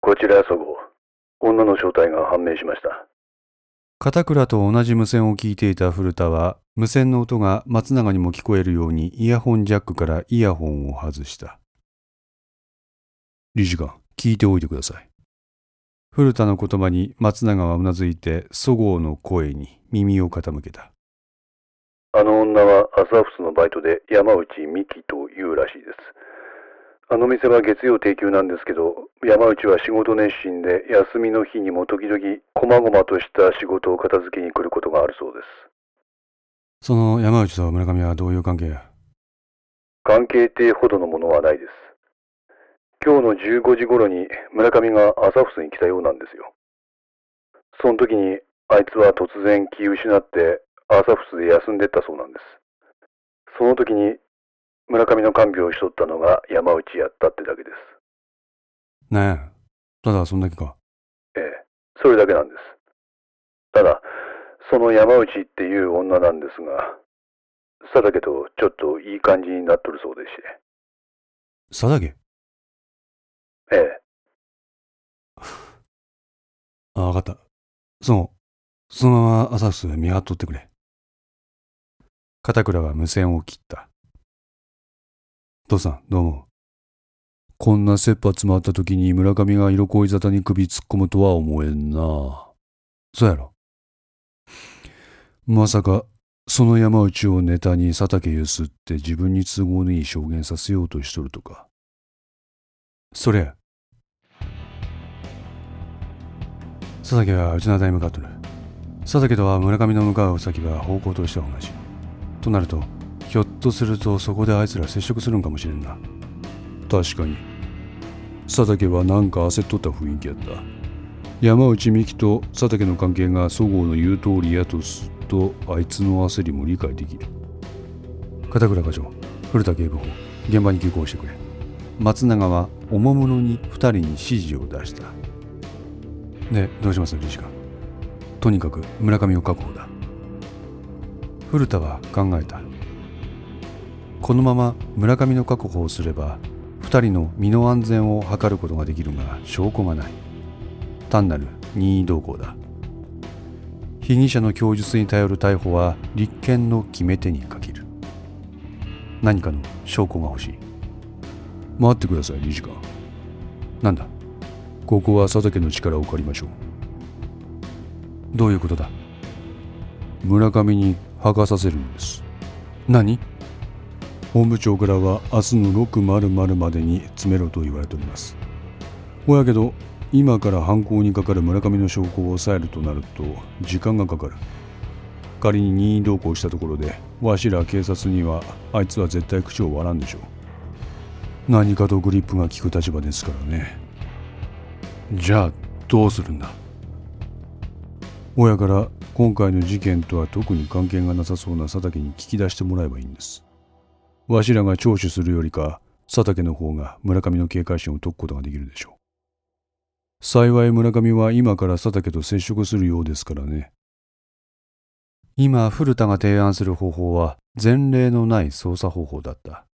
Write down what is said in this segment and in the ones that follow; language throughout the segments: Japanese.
こちらそごう。女の正体が判明しました。片倉と同じ無線を聞いていた古田は、無線の音が松永にも聞こえるようにイヤホンジャックからイヤホンを外した。理事官、聞いておいてください。古田の言葉に松永はうなずいて、そごうの声に耳を傾けた。あの女はアサフスのバイトで山内美希というらしいです。あの店は月曜定休なんですけど、山内は仕事熱心で休みの日にも時々細々とした仕事を片付けに来ることがあるそうです。その山内と村上はどういう関係？や関係ってほどのものはないです。今日の15時頃に村上がアサフスに来たようなんですよ。その時にあいつは突然気を失ってアサフスで休んでったそうなんです。その時に村上の看病をしとったのが山内やったってだけです。ねえ。ただそんだけか。ええ、それだけなんです。ただ、その山内っていう女なんですが、佐竹とちょっといい感じになっとるそうでして。佐竹？ええ、あ、わかった。そう。そのまま朝フス見張っとってくれ。片倉は無線を切った。父さん、どうも。こんな切羽詰まった時に村上が色恋沙汰に首突っ込むとは思えんな。そうやろ。まさか、その山内をネタに佐竹ゆすって自分に都合のいい証言させようとしとるとか。それや。佐竹はうちの台に向かっとる。佐竹とは村上の向かう先が方向としては同じ。となると、ひょっとするとそこであいつら接触するんかもしれんな。確かに。佐竹はなんか焦っとった雰囲気やった。山内美希と佐竹の関係がそごうの言う通りやとすると、あいつの焦りも理解できる。片倉課長、古田警部補、現場に急行してくれ。松永はおもむろに二人に指示を出した。で、どうします理事官。とにかく村上を確保だ。古田は考えた。このまま村上の確保をすれば、二人の身の安全を図ることができるが証拠がない。単なる任意同行だ。被疑者の供述に頼る逮捕は立件の決め手に欠ける。何かの証拠が欲しい。待ってください、理事官。なんだ？ここは佐竹の力を借りましょう。どういうことだ？村上に剥がさせるんです。何？本部長からは明日の600までに詰めろと言われております。ほやけど、今から犯行にかかる村上の証拠を抑えるとなると時間がかかる。仮に任意同行したところで、わしら警察にはあいつは絶対口を割らんでしょう。何かとグリップが効く立場ですからね。じゃあ、どうするんだ？親から今回の事件とは特に関係がなさそうな佐竹に聞き出してもらえばいいんです。わしらが聴取するよりか、佐竹の方が村上の警戒心を解くことができるでしょう。幸い村上は今から佐竹と接触するようですからね。今、古田が提案する方法は前例のない捜査方法だった。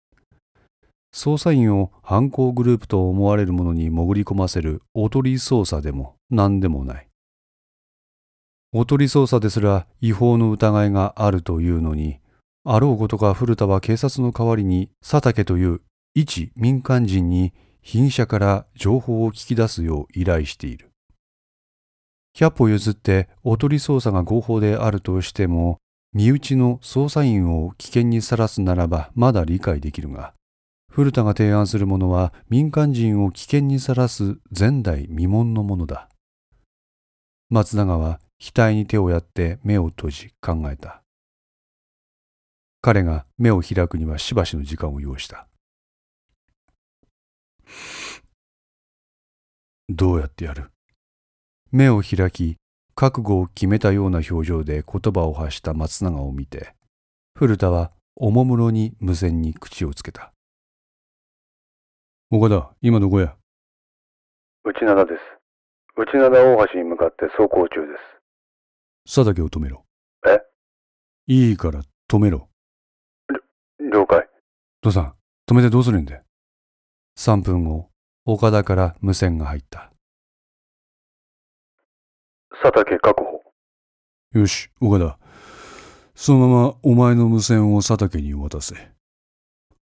捜査員を犯行グループと思われるものに潜り込ませるおとり捜査でも何でもない。おとり捜査ですら違法の疑いがあるというのに、あろうことか古田は警察の代わりに佐竹という一民間人に被疑者から情報を聞き出すよう依頼している。百歩譲っておとり捜査が合法であるとしても、身内の捜査員を危険にさらすならばまだ理解できるが、古田が提案するものは民間人を危険にさらす前代未聞のものだ。松永は額に手をやって目を閉じ考えた。彼が目を開くにはしばしの時間を要した。どうやってやる？目を開き、覚悟を決めたような表情で言葉を発した松永を見て、古田はおもむろに無線に口をつけた。岡田、今どこや？内灘です。内灘大橋に向かって走行中です。佐竹を止めろ。え？いいから止めろ。了解。父さん、止めてどうするんで ?3 分後、岡田から無線が入った。佐竹確保。よし、岡田。そのままお前の無線を佐竹に渡せ。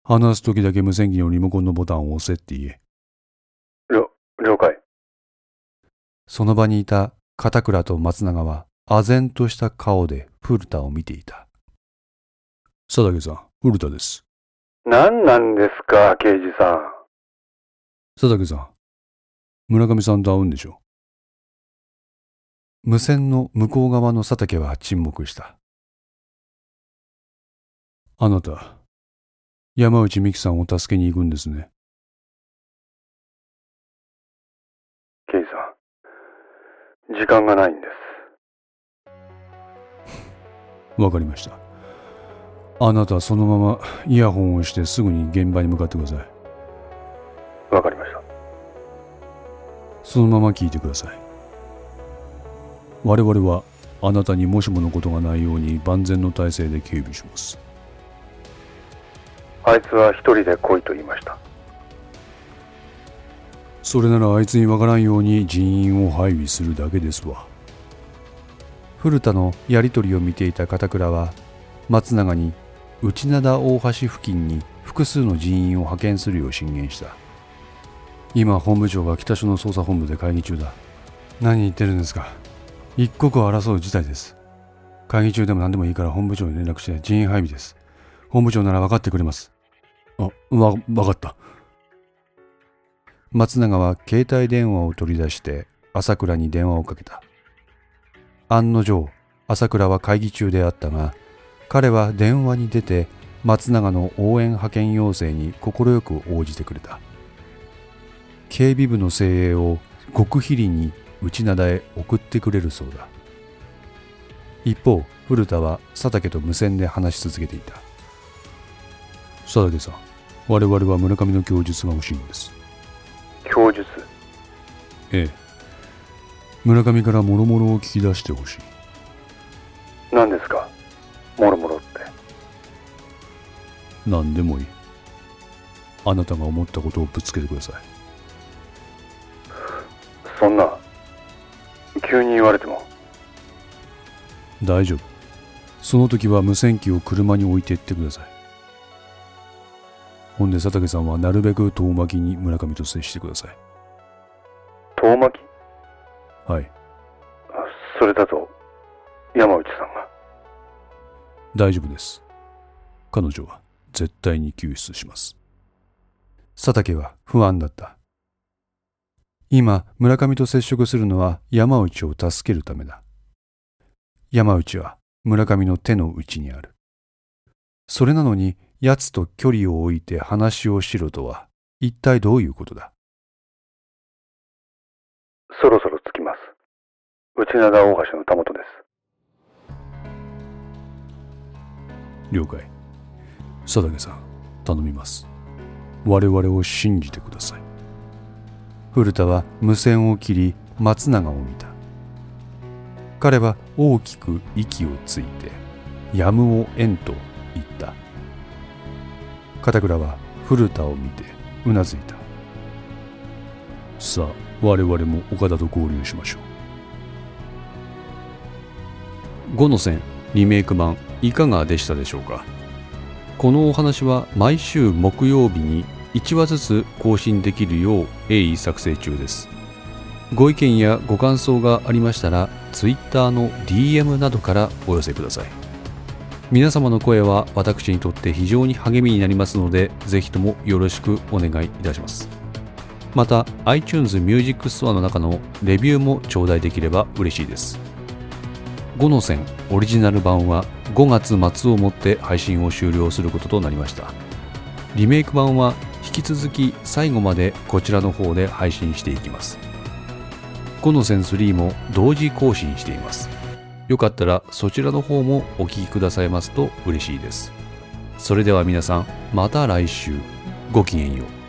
話す時だけ無線機のリモコンのボタンを押せって言え。了、了解。その場にいた片倉と松永は、唖然とした顔で古田を見ていた。佐竹さん、古田です。何なんですか、刑事さん。佐竹さん、村上さんと会うんでしょ？無線の向こう側の佐竹は沈黙した。あなた、山内美紀さんを助けに行くんですね。刑事さん。時間がないんです。わかりました。あなたそのままイヤホンをしてすぐに現場に向かってください。わかりました。そのまま聞いてください。我々はあなたにもしものことがないように万全の体制で警備します。あいつは一人で来いと言いました。それならあいつにわからんように人員を配備するだけですわ。古田のやり取りを見ていた片倉は松永に内灘大橋付近に複数の人員を派遣するよう進言した。今本部長が北署の捜査本部で会議中だ。何言ってるんですか一刻を争う事態です。会議中でも何でもいいから本部長に連絡して人員配備です。本部長なら分かってくれます。あ、わ、分かった。松永は携帯電話を取り出して朝倉に電話をかけた。案の定、朝倉は会議中であったが、彼は電話に出て松永の応援派遣要請に快く応じてくれた。警備部の精鋭を極秘裏に内灘へ送ってくれるそうだ。一方、古田は佐竹と無線で話し続けていた。佐竹さん、我々は村上の供述が欲しいのです。供述？ええ。村上から諸々を聞き出してほしい。何ですか？もろもろって。何でもいい。あなたが思ったことをぶつけてください。そんな、急に言われても。大丈夫。その時は無線機を車に置いていってください。ほんで佐竹さんはなるべく遠巻きに村上と接してください。遠巻き？はい。あそれだと、山内さんが。大丈夫です。彼女は絶対に救出します。佐竹は不安だった。今、村上と接触するのは山内を助けるためだ。山内は村上の手の内にある。それなのに奴と距離を置いて話をしろとは一体どういうことだ？そろそろ着きます。内灘大橋のたもとです。了解。佐竹さん、頼みます。我々を信じてください。古田は無線を切り松永を見た。彼は大きく息をついて、やむをえんと言った。片倉は古田を見てうなずいた。さあ、我々も岡田と合流しましょう。5の線リメイク版いかがでしたでしょうか？このお話は毎週木曜日に1話ずつ更新できるよう鋭意作成中です。ご意見やご感想がありましたら Twitter の DM などからお寄せください。皆様の声は私にとって非常に励みになりますのでぜひともよろしくお願いいたします。また iTunes Music Store の中のレビューも頂戴できれば嬉しいです。5の線オリジナル版は5月末をもって配信を終了することとなりました。リメイク版は引き続き最後までこちらの方で配信していきます。5の線3も同時更新しています。よかったらそちらの方もお聞きくださいますと嬉しいです。それでは皆さんまた来週。ごきげんよう。